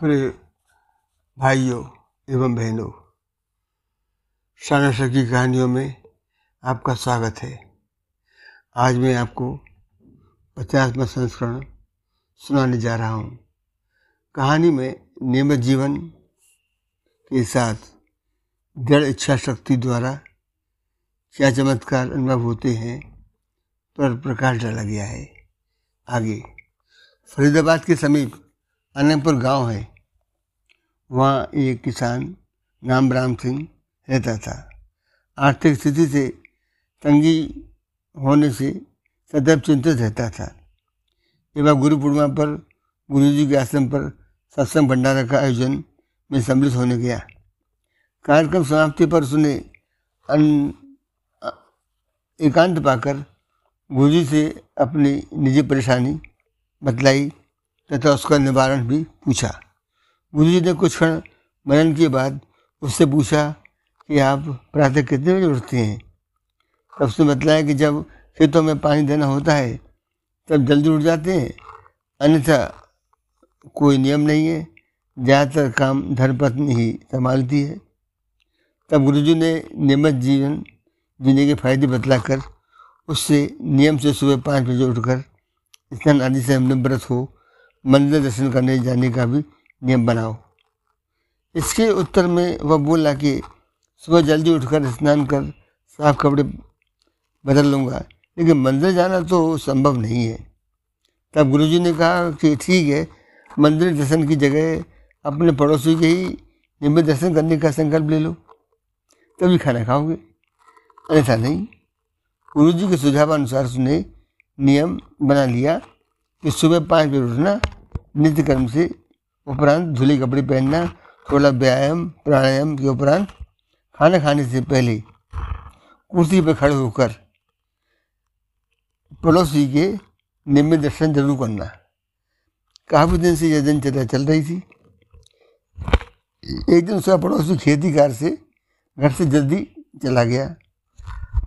प्रिय भाइयों एवं बहनों शाना की कहानियों में आपका स्वागत है। आज मैं आपको पचासवा संस्करण सुनाने जा रहा हूँ। कहानी में नियमित जीवन के साथ दृढ़ इच्छा शक्ति द्वारा क्या चमत्कार अनुभव होते हैं, पर प्रकाश डाला गया है। आगे, फरीदाबाद के समीप अनंतपुर गाँव है, वहाँ एक किसान नाम राम सिंह रहता था। आर्थिक स्थिति से तंगी होने से सदैव चिंतित रहता था। एवं गुरु पूर्णिमा पर, गुरु जी के आश्रम पर सत्संग भंडारा का आयोजन में सम्मिलित होने गया, कार्यक्रम समाप्ति पर उसने अन एकांत पाकर गुरु जी से अपनी निजी परेशानी बतलाई। तथा उसका निवारण भी पूछा। गुरु जी ने कुछ क्षण मनन के बाद उससे पूछा कि आप प्रातः कितने बजे उठते हैं? तब उसने बतलाया कि जब खेतों में पानी देना होता है, तब जल्दी उठ जाते हैं। अन्यथा कोई नियम नहीं है, ज़्यादातर काम धर्मपत्नी ही संभालती है। तब गुरुजी ने नियमित जीवन जीने के फ़ायदे बतलाकर उससे नियम से सुबह पाँच बजे उठकर स्नान आदि से हमने व्रत हो मंदिर दर्शन करने जाने का भी नियम बनाओ। इसके उत्तर में वह बोला कि सुबह जल्दी उठकर स्नान कर साफ़ कपड़े बदल लूँगा, लेकिन मंदिर जाना तो संभव नहीं है। तब गुरुजी ने कहा कि ठीक है, मंदिर दर्शन की जगह अपने पड़ोसी के ही निम्बित दर्शन करने का संकल्प ले लो। तभी खाना खाओगे। ऐसा नहीं। गुरु जी के सुझाव अनुसार उसने नियम बना लिया कि सुबह पाँच बजे उठना नित्य कर्म से उपरांत धुले कपड़े पहनना थोड़ा व्यायाम, प्राणायाम के उपरांत खाना खाने से पहले कुर्सी पर खड़े होकर पड़ोसी के नियमित दर्शन ज़रूर करना। काफ़ी दिन से यह दिनचर्या चल रही थी। एक दिन उसका पड़ोसी खेती कार से घर से जल्दी चला गया।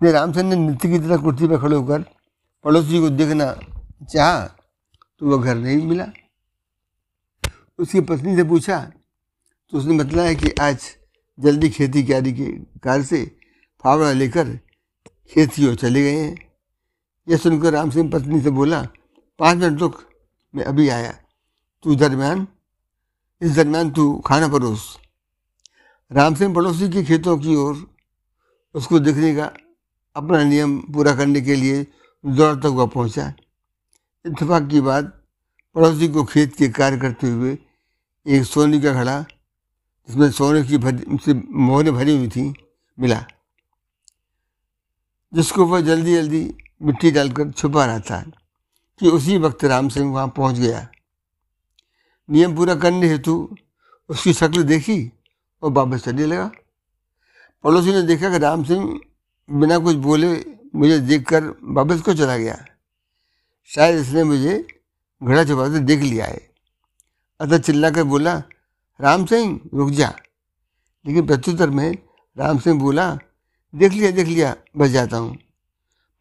फिर रामचंद्र ने नित्य की तरह कुर्सी पर खड़े होकर पड़ोसी को देखना चाहा तो वह घर नहीं मिला। उसकी पत्नी से पूछा तो उसने बताया कि आज जल्दी खेती क्यारी के कार से फावड़ा लेकर खेत ओर चले गए हैं। यह सुनकर राम सिंह पत्नी से बोला, पाँच मिनट रुक, मैं अभी आया। तू दरमियान, इस दरमियान तू खाना परोस। राम सिंह पड़ोसी के खेतों की ओर उसको देखने का अपना नियम पूरा करने के लिए दौड़ तक वह पहुँचा। इतफाक की बात पड़ोसी को खेत के कार्य करते हुए एक सोने का घड़ा, जिसमें सोने की भरी मोहरें भरी हुई थी, मिला। जिसको वह जल्दी जल्दी मिट्टी डालकर छुपा रहा था कि उसी वक्त राम सिंह वहाँ पहुँच गया। नियम पूरा करने हेतु उसकी शक्ल देखी और वापस चलने लगा। पड़ोसी ने देखा कि राम सिंह बिना कुछ बोले मुझे देखकर वापस को चला गया? शायद इसने मुझे घड़ा छुपाते देख लिया है। अतः चिल्ला कर बोला, राम सिंह, रुक जा। लेकिन प्रत्युत्तर में राम सिंह बोला, देख लिया देख लिया बच जाता हूँ।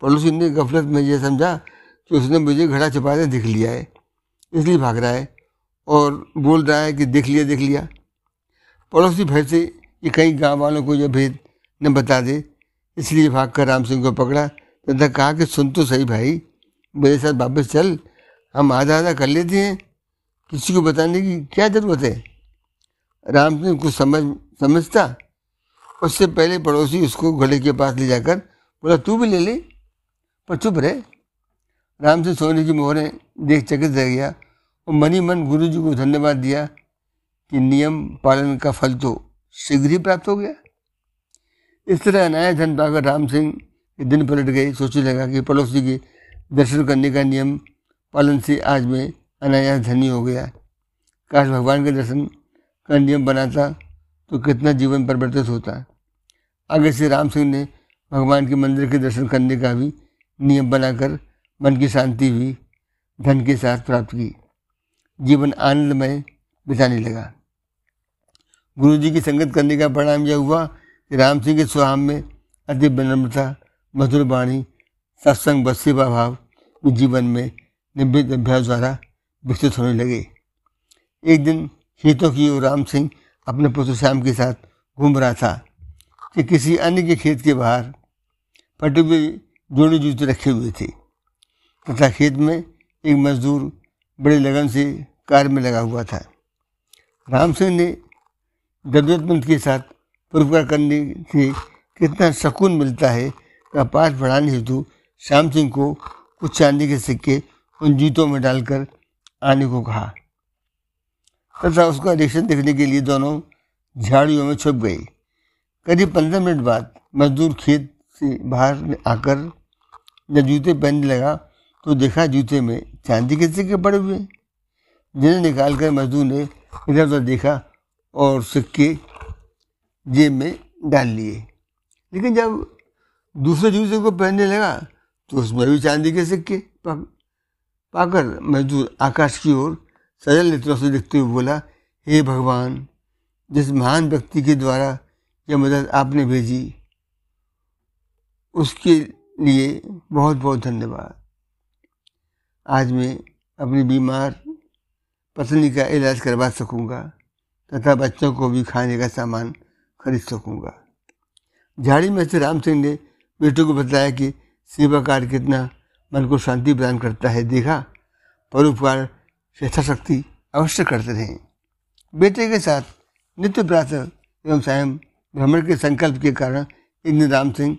पड़ोसी ने गफलत में यह समझा कि उसने मुझे घड़ा छुपा दे देख लिया है, इसलिए भाग रहा है और बोल रहा है कि देख लिया देख लिया। पड़ोसी भय से कि कहीं गाँव वालों को यह भेद न बता दे, इसलिए भाग कर राम सिंह को पकड़ा, तथा कहा कि, सुन तो सही भाई, मेरे साथ वापस चल, हम आधा आधा कर लेते हैं किसी को बताने की क्या ज़रूरत है? राम सिंह कुछ समझ, समझता। उससे पहले पड़ोसी उसको घोड़े के पास ले जाकर बोला, तू भी ले ले, पर चुप रहे। राम सिंह सोने की मोहरें देख चकित रह गया और मनी मन गुरु जी को धन्यवाद दिया कि नियम पालन का फल तो शीघ्र ही प्राप्त हो गया। इस तरह अनाया धन पाकर राम सिंह के दिन पलट गए। सोचने लगा कि पड़ोसी के दर्शन करने का नियम पालन से आज मैं अनायास धनी हो गया। काश भगवान के दर्शन का नियम बनाता तो कितना जीवन परिवर्तित होता। आगे से राम सिंह ने भगवान के मंदिर के दर्शन करने का भी नियम बनाकर मन की शांति भी, धन के साथ प्राप्त की। जीवन आनंदमय बिताने लगा। गुरु जी की संगत करने का परिणाम यह हुआ कि राम सिंह के स्वभाव में अति विनम्रता, मधुर वाणी, सत्संग बस्सेवा भाव जीवन में निवृत्त अभ्यास द्वारा विकसित होने लगे। एक दिन खेतों की ओर राम सिंह अपने पुत्र श्याम के साथ घूम रहा था कि किसी अन्य के खेत के बाहर पटे हुए जोड़े जूते रखे हुए थे तथा खेत में एक मजदूर बड़े लगन से कार्य में लगा हुआ था। राम सिंह ने जरूरतमंद के साथ पुरस्कार करने से कितना सकून मिलता है का पाठ पढ़ाने हेतु श्याम सिंह को कुछ चांदी के सिक्के उन जूतों में डालकर आने को कहा। तथा उसका रिएक्शन देखने के लिए दोनों झाड़ियों में छुप गए। करीब पंद्रह मिनट बाद मजदूर खेत से बाहर आकर जब जूते पहनने लगा तो देखा जूते में चांदी के सिक्के पड़े हुए। जिन्हें निकाल कर मजदूर ने इधर उधर देखा और सिक्के जेब में डाल लिए। लेकिन जब दूसरे जूते को पहनने लगा तो उसमें भी चांदी के सिक्के पाकर मजदूर आकाश की ओर सजल नेत्रों से देखते हुए बोला, हे भगवान, जिस महान व्यक्ति के द्वारा यह मदद आपने भेजी, उसके लिए बहुत बहुत धन्यवाद। आज मैं अपनी बीमार पत्नी का इलाज करवा सकूँगा तथा बच्चों को भी खाने का सामान खरीद सकूँगा। झाड़ी में से राम सिंह ने बेटों को बताया कि सेवा कार्य कितना मन को शांति प्रदान करता है, देखा परोपकार यथाशक्ति अवश्य करते रहें बेटे के साथ नित्य प्रातः एवं स्वयं भ्रमण के संकल्प के कारण दिन राम सिंह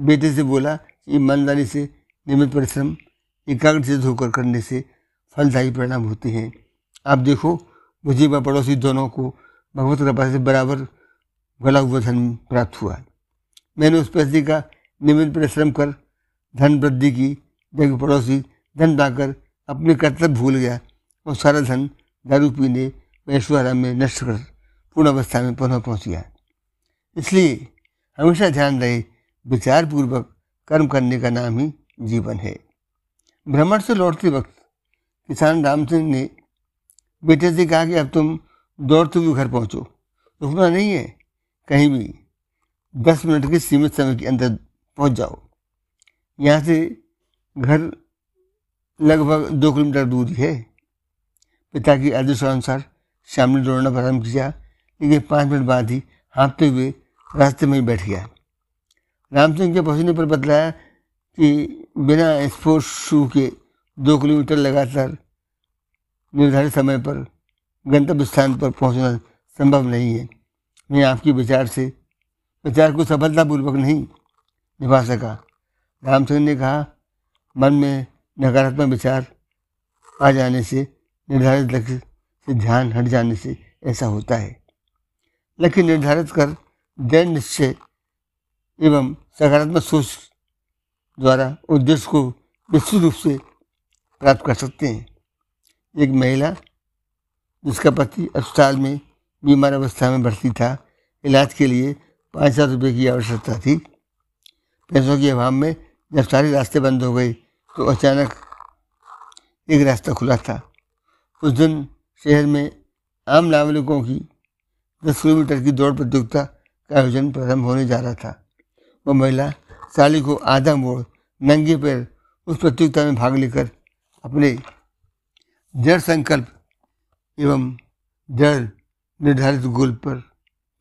बेटे से बोला ईमानदारी से नियमित परिश्रम एकाग्र से होकर करने से फलदायी परिणाम होते हैं। आप देखो मुझे व पड़ोसी दोनों को भगवत कृपा से बराबर गला हुआ धन प्राप्त हुआ। मैंने उस पैसे का नियमित परिश्रम कर धन वृद्धि की जबकि पड़ोसी धन पाकर अपने कर्तव्य भूल गया और सारा धन दारू पीने ऐश्वर्या में नष्ट कर पूर्ण अवस्था में पुनः पहुँच गया। इसलिए हमेशा ध्यान रहे, विचारपूर्वक कर्म करने का नाम ही जीवन है। भ्रमण से लौटते वक्त किसान राम सिंह ने, बेटे से कहा कि अब तुम दौड़ते हुए घर पहुंचो। रुकना नहीं है, कहीं भी दस मिनट के सीमित समय के अंदर पहुँच जाओ। यहाँ से घर लगभग दो किलोमीटर दूर है पिता की आदेशानुसार श्याम ने दौड़ना प्रारंभ किया, लेकिन पाँच मिनट बाद ही हाँपते हुए रास्ते में ही बैठ गया। राम सिंह के पहुँचने पर बतलाया कि बिना स्पोर्ट्स शू के दो किलोमीटर लगातार निर्धारित समय पर गंतव्य स्थान पर पहुँचना संभव नहीं है। मैं आपके विचार से, विचार को सफलतापूर्वक नहीं निभा सका। राम सिंह ने कहा मन में नकारात्मक विचार आ जाने से, निर्धारित लक्ष्य से ध्यान हट जाने से ऐसा होता है। लक्ष्य निर्धारित कर दृढ़ निश्चय एवं सकारात्मक सोच द्वारा उद्देश्य को निश्चित रूप से प्राप्त कर सकते हैं। एक महिला, जिसका पति अस्पताल में बीमार अवस्था में भर्ती था, इलाज के लिए पाँच हज़ार रुपये की आवश्यकता थी। पैसों के अभाव में जब सारे रास्ते बंद हो गए तो अचानक एक रास्ता खुला था। उस दिन शहर में आम नागरिकों की दस किलोमीटर की दौड़ प्रतियोगिता का आयोजन प्रारंभ होने जा रहा था। वह महिला साली को आधा मोड़ नंगे पैर उस प्रतियोगिता में भाग लेकर अपने जड़ संकल्प एवं जड़ निर्धारित गोल पर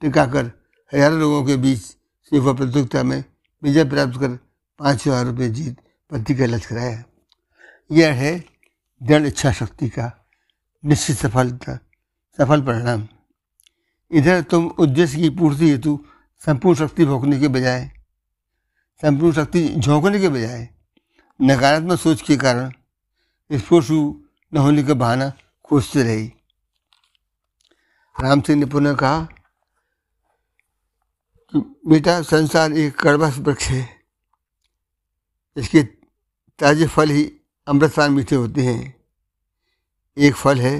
टिकाकर हज़ारों लोगों के बीच से वह प्रतियोगिता में विजय प्राप्त कर पाँच हज़ार रुपये जीत पति का लक्ष्य कराया यह है दृढ़ इच्छा शक्ति का निश्चित सफलता सफल परिणाम। इधर तुम उद्देश्य की पूर्ति हेतु संपूर्ण शक्ति भोगने के बजाय, संपूर्ण शक्ति झोंकने के बजाय, नकारात्मक सोच के कारण स्पोर्शु न होने का बहाना खोजते रही। राम सिंह ने पुनः कहा कि बेटा, संसार एक कड़वा वृक्ष है। इसके ताजे फल ही अमृतपान मीठे होते हैं। एक फल है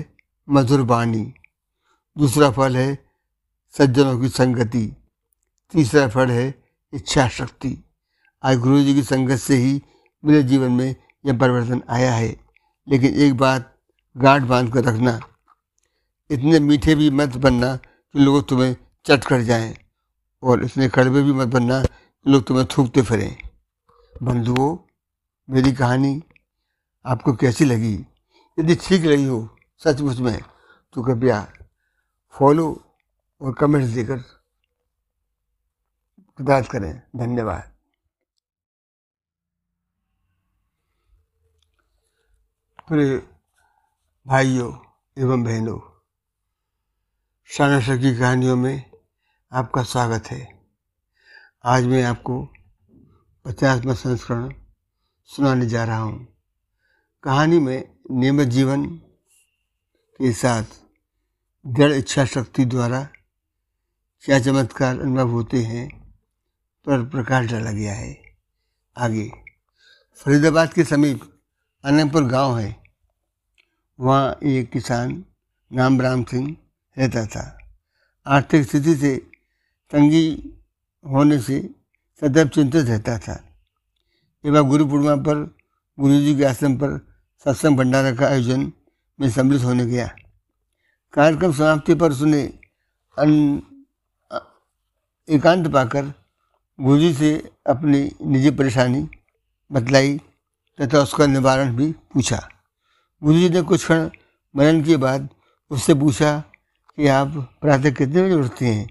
मधुर वाणी दूसरा फल है सज्जनों की संगति, तीसरा फल है इच्छा शक्ति। आज गुरु जी की संगत से ही मेरे जीवन में यह परिवर्तन आया है, लेकिन एक बात गांठ बाँध कर रखना, इतने मीठे भी मत बनना कि लोग तुम्हें चट कर जाएँ, और इतने कड़वे भी मत बनना कि लोग तुम्हें थूकते फिरें। बंधुओं मेरी कहानी आपको कैसी लगी? यदि ठीक लगी हो सचमुच में तो कृपया फॉलो और कमेंट्स देकर कृतार्थ करें। धन्यवाद। प्रिय भाइयों एवं बहनों शाना की कहानियों में आपका स्वागत है। आज मैं आपको पचासवा संस्करण सुनाने जा रहा हूँ। कहानी में नियमित जीवन के साथ दृढ़ इच्छा शक्ति द्वारा क्या चमत्कार अनुभव होते हैं, पर प्रकाश डाला गया है। आगे। फरीदाबाद के समीप अनंतपुर गाँव है। वहाँ एक किसान नाम राम सिंह रहता था। आर्थिक स्थिति से तंगी होने से सदैव चिंतित रहता था। एवं गुरु पूर्णिमा पर, गुरु जी के आश्रम पर सत्संग भंडारा का आयोजन में सम्मिलित होने गया। कार्यक्रम समाप्ति पर उसने अन एकांत पाकर गुरु जी से अपनी निजी परेशानी बतलाई तथा उसका निवारण भी पूछा। गुरु जी ने कुछ क्षण मनन के बाद उससे पूछा कि आप प्रातः कितने बजे उठते हैं?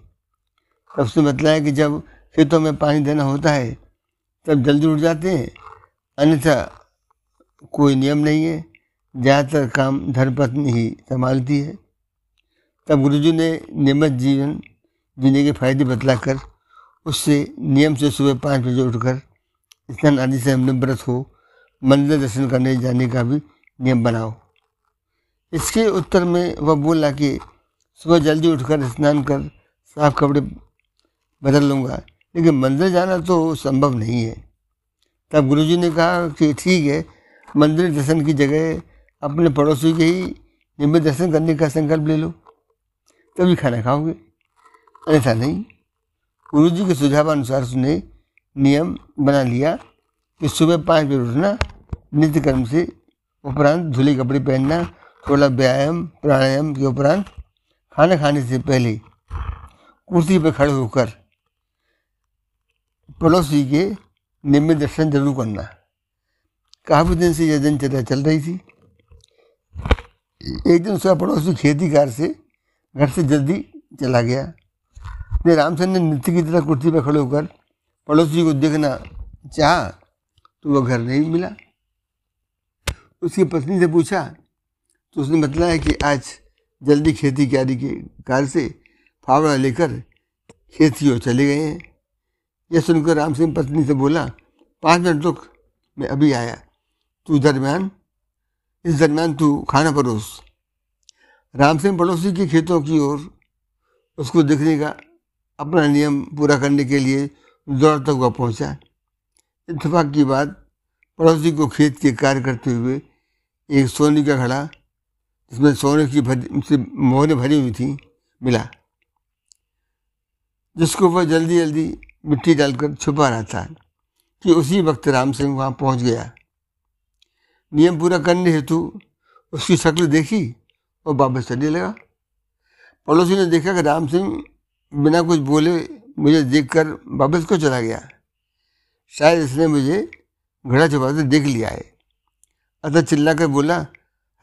तब उसने बतलाया कि जब खेतों में पानी देना होता है तब जल्दी उठ जाते हैं। अन्यथा कोई नियम नहीं है। ज़्यादातर काम धर्मपत्नी ही संभालती है। तब गुरुजी ने नियमित जीवन जीने के फ़ायदे बतलाकर उससे नियम से सुबह पाँच बजे उठकर स्नान आदि से हमने व्रत हो, मंदिर दर्शन करने जाने का भी नियम बनाओ। इसके उत्तर में वह बोला कि सुबह जल्दी उठकर स्नान कर साफ़ कपड़े बदल लूँगा। लेकिन मंदिर जाना तो संभव नहीं है। तब गुरुजी ने कहा कि ठीक है, मंदिर दर्शन की जगह अपने पड़ोसी के ही नियमित दर्शन करने का संकल्प ले लो। तभी खाना खाओगे। ऐसा नहीं। गुरु जी के सुझाव अनुसार उसने नियम बना लिया कि सुबह पाँच बजे उठना, नित्य कर्म से उपरांत धुले कपड़े पहनना, थोड़ा व्यायाम, प्राणायाम के उपरांत खाना खाने से पहले कुर्सी पर खड़े होकर पड़ोसी के नियमित दर्शन ज़रूर करना। काफ़ी दिन से यह दिनचर्या चल रही थी। एक दिन उसका पड़ोसी खेती कार से घर से जल्दी चला गया। ने रामचंद्र ने नृत्य की तरह कुर्सी पर खड़े होकर पड़ोसी को देखना चाहा तो वह घर नहीं मिला। उसकी पत्नी से पूछा तो उसने बताया कि आज जल्दी खेती क्यारी के कार से फावड़ा लेकर खेत ओर चले गए हैं। यह सुनकर राम सिंह पत्नी से बोला, पाँच मिनट रुक, मैं अभी आया। तू दरमियान इस दरमियान तू खाना परोस। राम सिंह पड़ोसी के खेतों की ओर उसको देखने का अपना नियम पूरा करने के लिए दौड़ तक वह पहुँचा। इतफाक की बात पड़ोसी को खेत के कार्य करते हुए एक सोने का घड़ा, जिसमें सोने की भरी मोहरें भरी हुई थी, मिला, जिसको वह जल्दी जल्दी मिट्टी डालकर छुपा रहा था कि उसी वक्त राम सिंह वहाँ पहुँच गया। नियम पूरा करने हेतु उसकी शक्ल देखी और वापस चलने लगा। पड़ोसी ने देखा कि राम सिंह बिना कुछ बोले मुझे देखकर वापस को चला गया? शायद इसने मुझे घड़ा छुपाते देख लिया है। अतः चिल्ला कर बोला,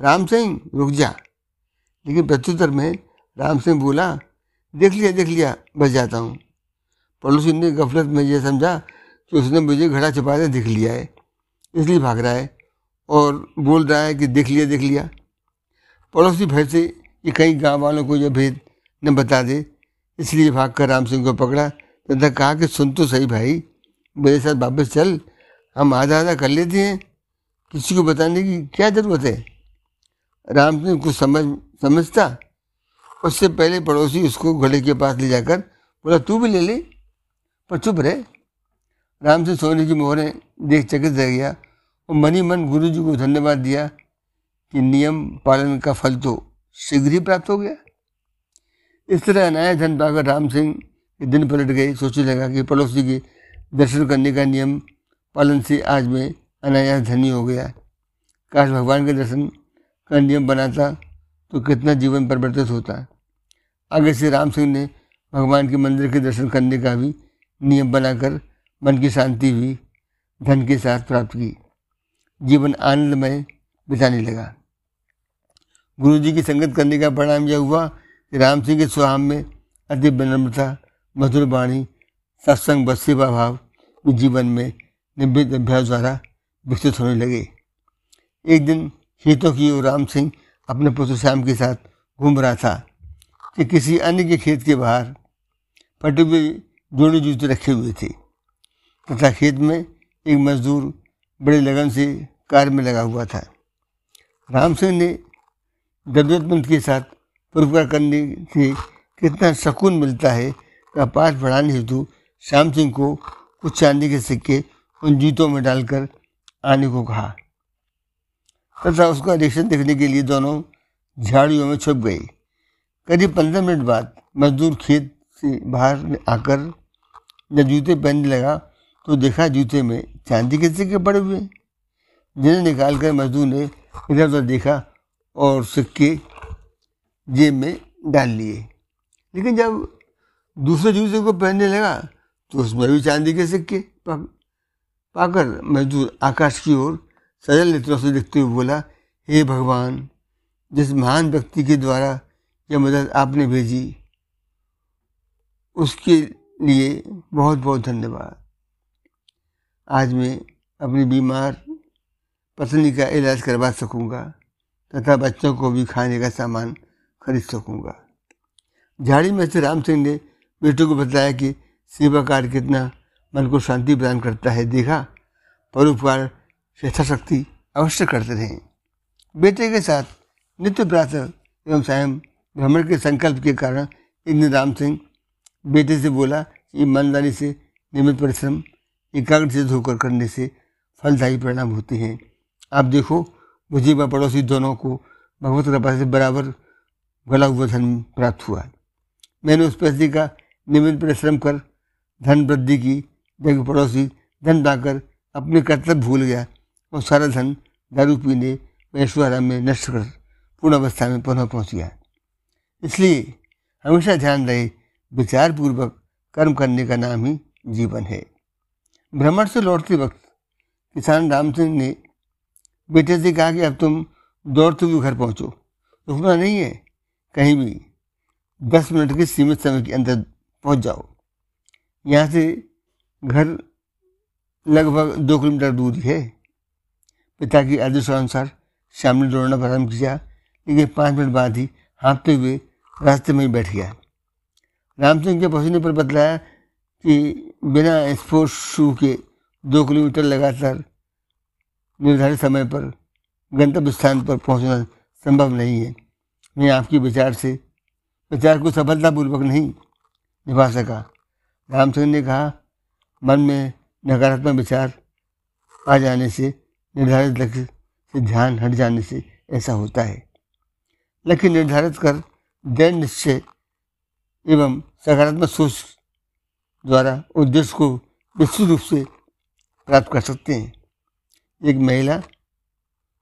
राम सिंह, रुक जा। लेकिन प्रत्युत्तर में राम सिंह बोला, देख लिया देख लिया बच जाता हूँ। पड़ोसी ने गफलत में यह समझा कि उसने मुझे घड़ा छुपाते दिख लिया है, इसलिए भाग रहा है और बोल रहा है कि देख लिया देख लिया। पड़ोसी भय से कि कहीं गाँव वालों को यह भेद न बता दे, इसलिए भाग कर राम सिंह को पकड़ा, तथा कहा कि सुन तो सही भाई, मेरे साथ वापस चल, हम आधा आधा कर लेते हैं। किसी को बताने की क्या ज़रूरत है? राम सिंह कुछ समझ, समझता। उससे पहले पड़ोसी उसको घड़े के पास ले जाकर बोला, तू भी ले ले। पर चुप रहे। राम सिंह सोने की मोहरें देख चकित रह गया और मनी मन गुरु जी को धन्यवाद दिया कि नियम पालन का फल तो शीघ्र ही प्राप्त हो गया। इस तरह अनाया धन पाकर राम सिंह के दिन पलट गए। सोचने लगा कि पड़ोसी के दर्शन करने का नियम पालन से आज मैं अनायास धनी हो गया। काश भगवान के दर्शन का नियम बनाता तो कितना जीवन परिवर्तित होता। आगे से राम सिंह ने भगवान के मंदिर के दर्शन करने का भी नियम बनाकर मन की शांति भी धन के साथ प्राप्त की। जीवन आनंदमय बिताने लगा। गुरु जी की संगत करने का परिणाम यह हुआ कि राम सिंह के स्वभाव में अति विनम्रता, मधुर वाणी, सत्संग व सेवा भाव जीवन में निवृत्त अभ्यास द्वारा विकसित होने लगे। एक दिन खेतों की ओर राम सिंह अपने पुत्र श्याम के साथ घूम रहा था। कि किसी अन्य के खेत के बाहर हुए जोड़े जूते रखे हुए थे। तथा खेत में एक मजदूर बड़े लगन से कार्य में लगा हुआ था। राम सिंह ने जरूरतमंद के साथ पुरस्कार करने से कितना सकून मिलता है का पाठ बढ़ाने हेतु श्याम सिंह को कुछ चांदी के सिक्के उन जूतों में डालकर आने को कहा। तथा उसका रिएक्शन देखने के लिए दोनों झाड़ियों में छुप गए। करीब पंद्रह मिनट बाद मजदूर खेत से बाहर आकर जब जूते पहनने लगा तो देखा जूते में चांदी के सिक्के पड़े हुए। जिन्हें निकाल कर मजदूर ने इधर उधर देखा और सिक्के जेब में डाल लिए। लेकिन जब दूसरे जूते को पहनने लगा तो उसमें भी चांदी के सिक्के पाकर मजदूर आकाश की ओर सजल नेत्रों से देखते हुए बोला, हे भगवान, जिस महान व्यक्ति के द्वारा यह मदद आपने भेजी, उसके लिए बहुत बहुत धन्यवाद। आज मैं अपनी बीमार पत्नी का इलाज करवा सकूँगा तथा बच्चों को भी खाने का सामान खरीद सकूँगा। झाड़ी में से राम सिंह ने बेटे को बताया कि सेवा कार्य कितना मन को शांति प्रदान करता है, देखा परोपकार यथाशक्ति अवश्य करते रहें। बेटे के साथ नित्य प्रातः एवं स्वयं भ्रमण के संकल्प के कारण दिन राम सिंह बेटे से बोला ईमानदारी से, नियमित परिश्रम एकाग्र से धोकर करने से फलदायी परिणाम होते हैं। आप देखो मुझे व पड़ोसी दोनों को भगवत कृपा से बराबर गला हुआ धन प्राप्त हुआ। मैंने उस पैसे का नियमित परिश्रम कर धन वृद्धि की जबकि पड़ोसी, धन पाकर अपने कर्तव्य भूल गया और सारा धन दारू पीने ऐश्वर्या में नष्ट कर पूर्ण अवस्था में पुनः पहुँच गया। इसलिए हमेशा ध्यान रहे विचार पूर्वक कर्म करने का नाम ही जीवन है। भ्रमण से लौटते वक्त किसान राम सिंह ने, बेटे से कहा कि अब तुम दौड़ते हुए घर पहुंचो। रुकना नहीं है, कहीं भी। दस मिनट के सीमित समय के अंदर पहुँच जाओ। यहाँ से घर लगभग दो किलोमीटर दूर है पिता की आदेशानुसार श्याम ने दौड़ना प्रारंभ किया, लेकिन पाँच मिनट बाद ही हाँपते हुए रास्ते में ही बैठ गया। राम सिंह के पहुँचने पर बतलाया कि बिना स्पोर्ट्स शू के दो किलोमीटर लगातार निर्धारित समय पर गंतव्य स्थान पर पहुँचना संभव नहीं है। मैं आपके विचार से, विचार को सफलतापूर्वक नहीं निभा सका। राम सिंह ने कहा, मन में नकारात्मक विचार आ जाने से, निर्धारित लक्ष्य से ध्यान हट जाने से ऐसा होता है। लक्ष्य निर्धारित कर दृढ़ निश्चय एवं सकारात्मक सोच द्वारा उद्देश्य को विस्तृत रूप से प्राप्त कर सकते हैं। एक महिला,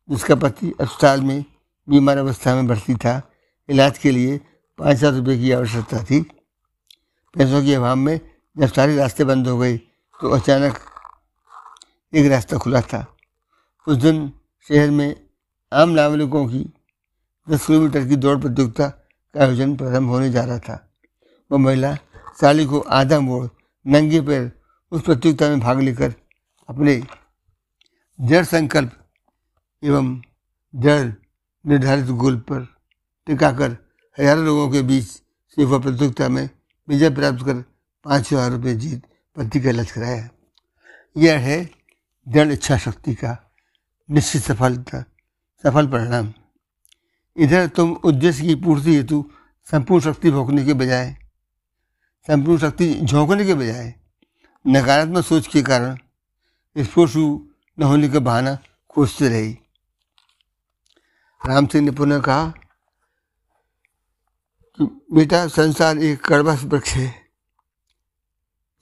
जिसका पति अस्पताल में बीमार अवस्था में भर्ती था, इलाज के लिए पाँच हज़ार रुपये की आवश्यकता थी। पैसों के अभाव में जब सारे रास्ते बंद हो गए तो अचानक एक रास्ता खुला था। उस दिन शहर में आम नागरिकों की दस किलोमीटर की दौड़ प्रतियोगिता का आयोजन प्रारंभ होने जा रहा था। वह महिला साली को आधा मोड़ नंगे पैर उस प्रतियोगिता में भाग लेकर अपने जड़ संकल्प एवं जड़ निर्धारित गोल पर टिकाकर हज़ारों लोगों के बीच से वह प्रतियोगिता में विजय प्राप्त कर पाँच हज़ार रुपये जीत पति का लक्ष्य कराया। यह है दृढ़ इच्छा शक्ति का निश्चित सफलता, सफल परिणाम। इधर तुम उद्देश्य की पूर्ति हेतु संपूर्ण शक्ति भोगने के बजाय संपूर्ण शक्ति झोंकने के बजाय नकारात्मक सोच के कारण स्पोर्ट्स न होने का बहाना खोजते रही। राम सिंह ने पुनः कहा कि, बेटा, संसार एक कड़वा वृक्ष है।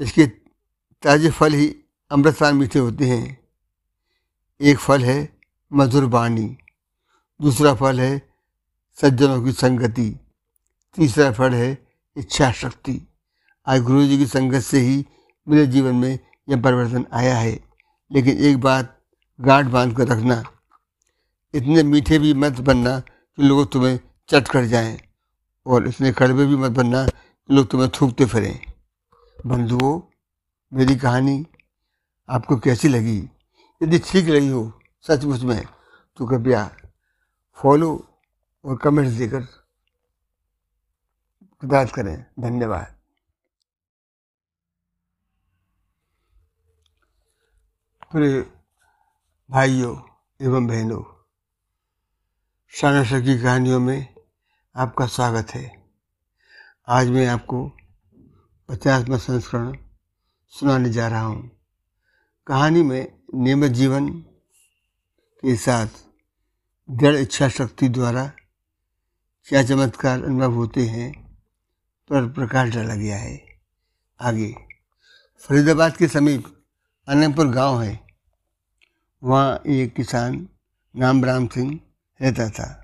इसके ताजे फल ही अमृतपान मीठे होते हैं। एक फल है मधुर वाणी, दूसरा फल है सज्जनों की संगति, तीसरा फल है इच्छा शक्ति आज गुरु जी की संगत से ही मेरे जीवन में यह परिवर्तन आया है। लेकिन एक बात गांठ बाँध कर रखना, इतने मीठे भी मत बनना कि लोग तुम्हें चट कर जाएँ, और इतने कड़वे भी मत बनना कि लोग तुम्हें थूकते फिरें। बंधुओं, मेरी कहानी आपको कैसी लगी? यदि ठीक लगी हो सचमुच में तो कृपया फॉलो और कमेंट्स देकर बात करें। धन्यवाद। प्रिय भाइयों एवं बहनों शाना की कहानियों में आपका स्वागत है। आज मैं आपको पचासवा संस्करण सुनाने जा रहा हूँ। कहानी में नियमित जीवन के साथ दृढ़ इच्छा शक्ति द्वारा क्या चमत्कार अनुभव होते हैं, पर प्रकाश डाला गया है। आगे, फरीदाबाद के समीप अनंतपुर गाँव है। वहाँ एक किसान नाम राम सिंह रहता था।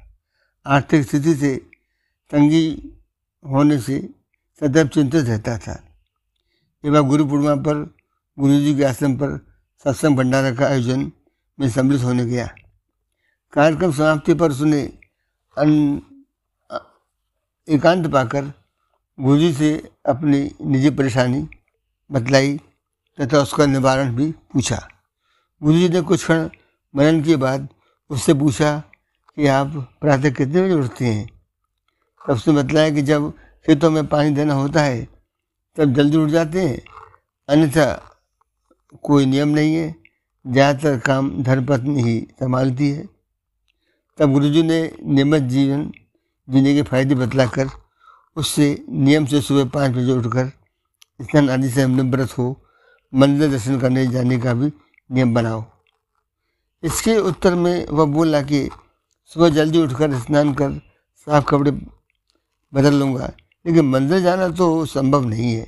आर्थिक स्थिति से तंगी होने से सदैव चिंतित रहता था। एवं गुरु पूर्णिमा पर गुरु जी के आश्रम पर सत्संग भंडारा का आयोजन में सम्मिलित होने गया। कार्यक्रम समाप्ति पर उसने अन एकांत पाकर गुरु जी से अपनी निजी परेशानी बतलाई। तथा उसका निवारण भी पूछा। गुरु जी ने कुछ क्षण मनन के बाद उससे पूछा कि आप प्रातः कितने बजे उठते हैं? तब उसने बतलाया कि जब खेतों में पानी देना होता है, तब जल्दी उठ जाते हैं। अन्यथा कोई नियम नहीं है। ज़्यादातर काम धर्मपत्नी ही संभालती है। तब गुरुजी ने नियमित जीवन जीने के फ़ायदे बतलाकर उससे नियम से सुबह पाँच बजे उठकर स्नान आदि से हमने व्रत हो मंदिर दर्शन करने जाने का भी नियम बनाओ। इसके उत्तर में वह बोला कि सुबह जल्दी उठकर स्नान कर, साफ़ कपड़े बदल लूँगा, लेकिन मंदिर जाना तो संभव नहीं है।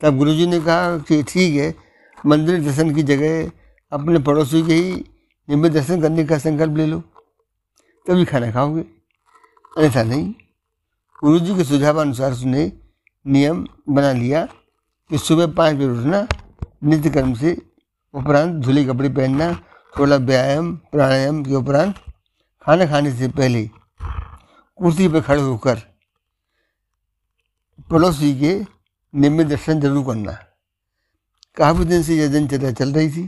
तब गुरुजी ने कहा कि ठीक है, मंदिर दर्शन की जगह अपने पड़ोसी के ही नियमित दर्शन करने का संकल्प ले लो। तभी खाना खाओगे। ऐसा नहीं। गुरु जी के सुझाव अनुसार उसने नियम बना लिया कि सुबह पाँच बजे उठना नित्य कर्म से उपरांत धुले कपड़े पहनना, थोड़ा व्यायाम, प्राणायाम के उपरांत खाना खाने से पहले कुर्सी पर खड़े होकर पड़ोसी के नियमित दर्शन ज़रूर करना। काफ़ी दिन से यह दिनचर्या चल रही थी।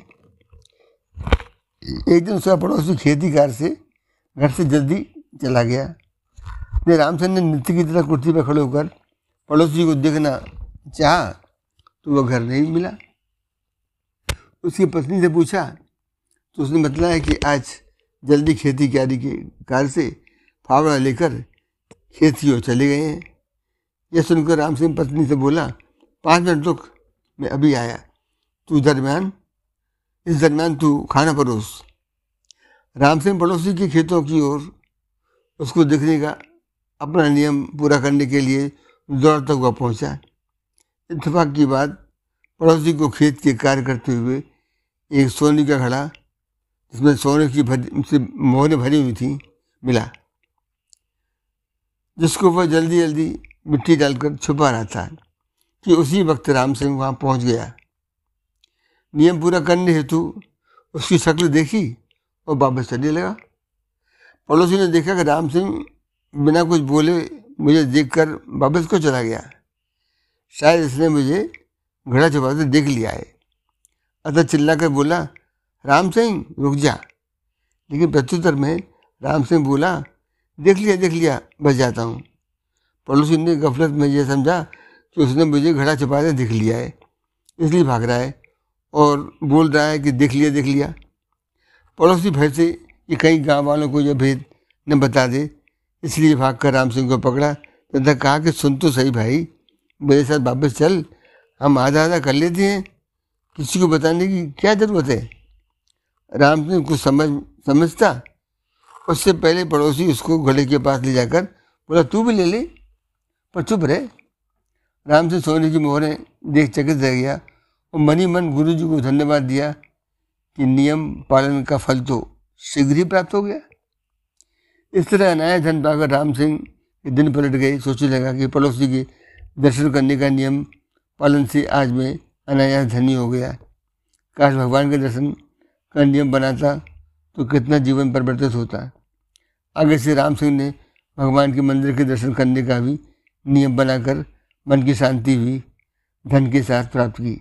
एक दिन उसका पड़ोसी खेती कार से घर से जल्दी चला गया। ने रामचंद्र ने नृत्य की तरह कुर्सी पर खड़े होकर पड़ोसी को देखना चाहा तो वह घर नहीं मिला। उसकी पत्नी से पूछा तो उसने बताया कि आज जल्दी खेती क्यारी के कार से फावड़ा लेकर खेती चले गए हैं। यह सुनकर राम सिंह पत्नी से बोला, पाँच मिनट रुक, मैं अभी आया। तू दरमियान इस दरमियान तू खाना परोस। राम सिंह पड़ोसी के खेतों की ओर उसको देखने का अपना नियम पूरा करने के लिए दौड़ तक वह पहुँचा। इतफाक की बात पड़ोसी को खेत के कार्य करते हुए एक सोने का घड़ा, जिसमें सोने की भरी से मोहरें भरी हुई थी, मिला। जिसको वह जल्दी जल्दी मिट्टी डालकर छुपा रहा था कि उसी वक्त राम सिंह वहाँ पहुँच गया। नियम पूरा करने हेतु उसकी शक्ल देखी और वापस चलने लगा। पड़ोसी ने देखा कि राम सिंह बिना कुछ बोले मुझे देखकर वापस को चला गया? शायद इसने मुझे घड़ा छुपाते देख लिया है। अतः चिल्ला कर बोला, राम सिंह, रुक जा। लेकिन प्रत्युत्तर में राम सिंह बोला, देख लिया देख लिया बच जाता हूँ। पड़ोसी ने गफलत में यह समझा कि उसने मुझे घड़ा छुपा दिख लिया है, इसलिए भाग रहा है और बोल रहा है कि देख लिया देख लिया। पड़ोसी भय से कि कहीं गाँव वालों को यह भेद न बता दे, इसलिए भाग कर राम सिंह को पकड़ा। तथा कहा कि, सुन तो सही भाई, मेरे साथ वापस चल, हम आधा आधा कर लेते हैं किसी को बताने की क्या ज़रूरत है? राम सिंह कुछ समझ, समझता। उससे पहले पड़ोसी उसको घोड़े के पास ले जाकर बोला, तू भी ले ले, पर चुप रहे। राम सिंह सोने की मोहरें देख चकित रह गया और मनी मन गुरु जी को धन्यवाद दिया कि नियम पालन का फल तो शीघ्र ही प्राप्त हो गया। इस तरह अनाया धन पाकर राम सिंह के दिन पलट गए। सोचने लगा कि पड़ोसी के दर्शन करने का नियम पालन से आज मैं अनायास धनी हो गया काश भगवान के दर्शन का नियम बनाता तो कितना जीवन परिवर्तित होता। आगे से राम सिंह ने भगवान के मंदिर के दर्शन करने का भी नियम बनाकर मन की शांति भी, धन के साथ प्राप्त की।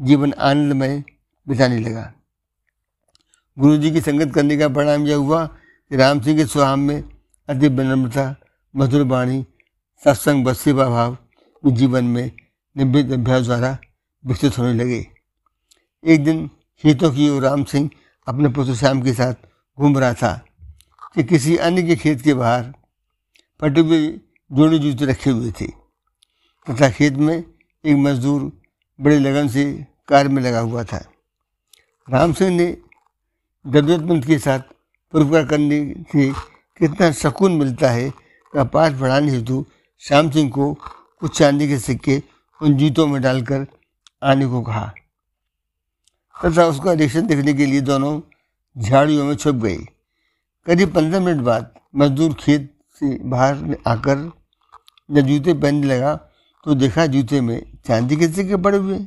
जीवन आनंदमय बिताने लगा। गुरु जी की संगत करने का परिणाम यह हुआ कि राम सिंह के स्वभाव में अति विनम्रता, मधुर वाणी, सत्संग व भाव जीवन में निवृत्त अभ्यास द्वारा विकसित होने लगे। एक दिन खेतों की ओर राम सिंह अपने पुत्र श्याम के साथ घूम रहा था। कि किसी अन्य के खेत के बाहर फटे हुए जोड़े जूते रखे हुए थे तथा खेत में एक मजदूर बड़े लगन से कार्य में लगा हुआ था। राम सिंह ने जरूरतमंद के साथ परोपकार करने से कितना सकून मिलता है का पाठ बढ़ाने हेतु श्याम सिंह को कुछ चांदी के सिक्के उन जूतों में डालकर आने को कहा। तथा उसका रिएक्शन देखने के लिए दोनों झाड़ियों में छुप गए। करीब पंद्रह मिनट बाद मजदूर खेत से बाहर आकर जब जूते पहनने लगा तो देखा जूते में चांदी के सिक्के पड़े हुए।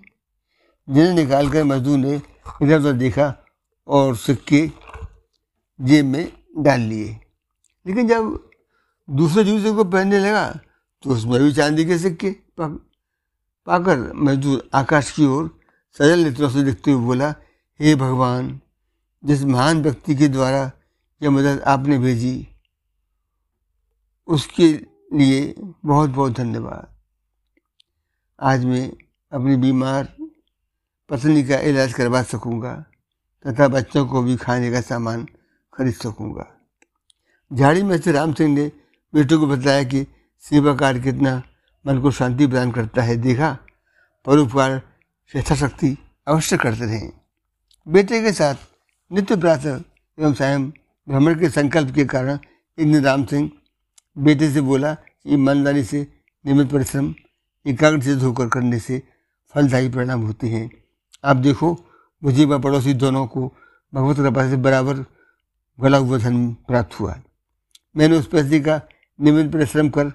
जिन्हें निकाल कर मजदूर ने इधर उधर देखा और सिक्के जेब में डाल लिए। लेकिन जब दूसरे जूते को पहनने लगा तो उसमें भी चांदी के सिक्के पाकर मजदूर आकाश की ओर सजल नेत्रों से देखते हुए बोला, हे भगवान, जिस महान व्यक्ति के द्वारा यह मदद आपने भेजी, उसके लिए बहुत बहुत धन्यवाद। आज मैं अपनी बीमार पत्नी का इलाज करवा सकूँगा तथा बच्चों को भी खाने का सामान खरीद सकूँगा। झाड़ी में से राम सिंह ने बेटों को बताया कि सेवा कार्य कितना मन को शांति प्रदान करता है, देखा परोपकार यथाशक्ति अवश्य करते रहें। बेटे के साथ नित्य प्रातः एवं स्वयं भ्रमण के संकल्प के कारण दिन राम सिंह बेटे से बोला कि ईमानदारी से, नियमित परिश्रम, एकाग्र से धोकर करने से फलदायी परिणाम होते हैं। आप देखो मुझे व पड़ोसी दोनों को भगवत कृपा से बराबर गला हुआ धन प्राप्त हुआ। मैंने उस पैसे का नियमित परिश्रम कर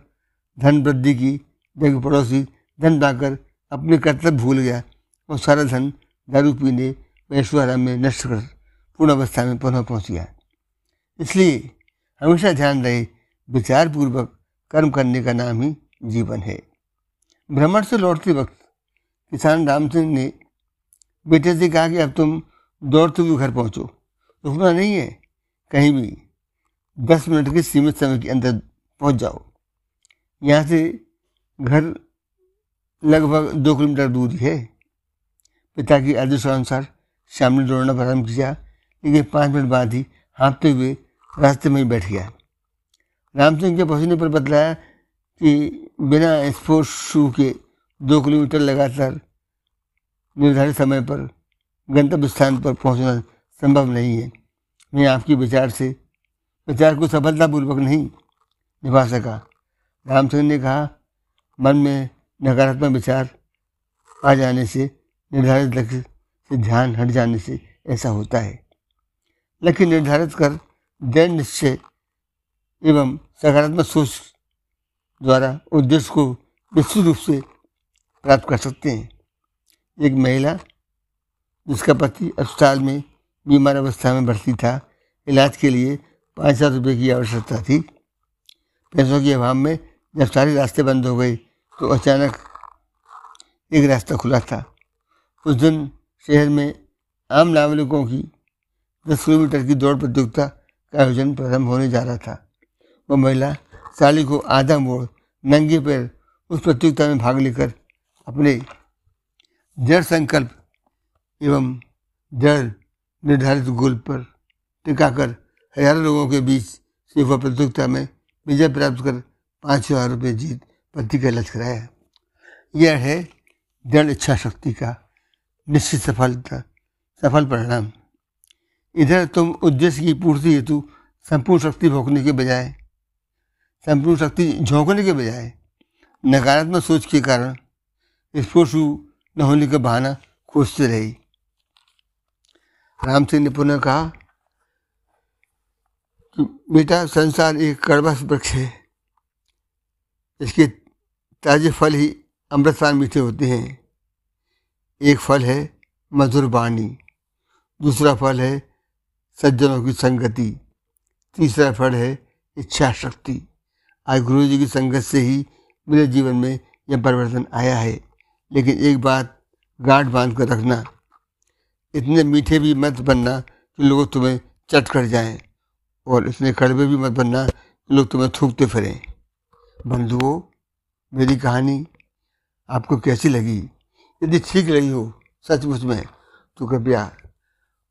धन वृद्धि की जब पड़ोसी धन पाकर अपने कर्तव्य भूल गया और सारा धन दारू पीने ऐश्वर्या में नष्ट कर पूर्ण अवस्था में पुनः पहुँच गया। इसलिए हमेशा ध्यान रहे विचार पूर्वक कर्म करने का नाम ही जीवन है। भ्रमण से लौटते वक्त किसान राम सिंह ने, बेटे से कहा कि अब तुम दौड़ते हुए घर पहुंचो। रुकना नहीं है, कहीं भी दस मिनट के सीमित समय के अंदर पहुँच जाओ। यहाँ से घर लगभग दो किलोमीटर दूर ही है। पिता की आदेशानुसार श्याम ने दौड़ना प्रारंभ किया, लेकिन पाँच मिनट बाद ही हाँपते हुए रास्ते में ही बैठ गया। राम सिंह के पहुँचने पर बतलाया कि बिना स्पोर्ट्स शू के दो किलोमीटर लगातार निर्धारित समय पर गंतव्य स्थान पर पहुँचना संभव नहीं है। मैं आपके विचार से, विचार को सफलतापूर्वक नहीं निभा सका। राम सिंह ने कहा मन में नकारात्मक विचार आ जाने से, निर्धारित लक्ष्य से ध्यान हट जाने से ऐसा होता है। लक्ष्य निर्धारित कर दृढ़ निश्चय एवं सकारात्मक सोच द्वारा उद्देश्य को निश्चित रूप से प्राप्त कर सकते हैं। एक महिला, जिसका पति अस्पताल में बीमार अवस्था में भर्ती था, इलाज के लिए पाँच हज़ार रुपये की आवश्यकता थी। पैसों के अभाव में जब सारे रास्ते बंद हो गए तो अचानक एक रास्ता खुला था। उस दिन शहर में आम नागरिकों की दस किलोमीटर की दौड़ प्रतियोगिता का आयोजन प्रारंभ होने जा रहा था। वह महिला साली को आधा मोड़ नंगे पैर उस प्रतियोगिता में भाग लेकर अपने जड़ संकल्प एवं जड़ निर्धारित गोल पर टिकाकर हज़ारों लोगों के बीच से वह प्रतियोगिता में विजय प्राप्त कर पाँच हज़ार रुपये जीत पति का लक्ष्य कराया यह है दृढ़ इच्छा शक्ति का, निश्चित सफलता, सफल परिणाम। इधर तुम उद्देश्य की पूर्ति हेतु संपूर्ण शक्ति भोंकने के बजाय, संपूर्ण शक्ति झोंकने के बजाय, नकारात्मक सोच के कारण स्पोर्ट्स न होने का बहाना खोजते रही। राम सिंह ने पुनः कहा कि, बेटा, संसार एक कड़वा वृक्ष है। इसके ताजे फल ही अमृतपान मीठे होते हैं। एक फल है मधुर वाणी दूसरा फल है सज्जनों की संगति, तीसरा फल है इच्छा शक्ति। आज गुरु जी की संगत से ही मेरे जीवन में यह परिवर्तन आया है। लेकिन एक बात गांठ बाँध कर रखना, इतने मीठे भी मत बनना कि लोग तुम्हें चट कर जाएँ, और इतने कड़वे भी मत बनना कि लोग तुम्हें थूकते फिरें। बंधुओं, मेरी कहानी आपको कैसी लगी? यदि ठीक लगी हो सचमुच में तो कृपया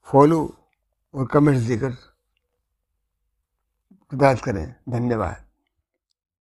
फॉलो और कमेंट्स देकर बात करें। धन्यवाद।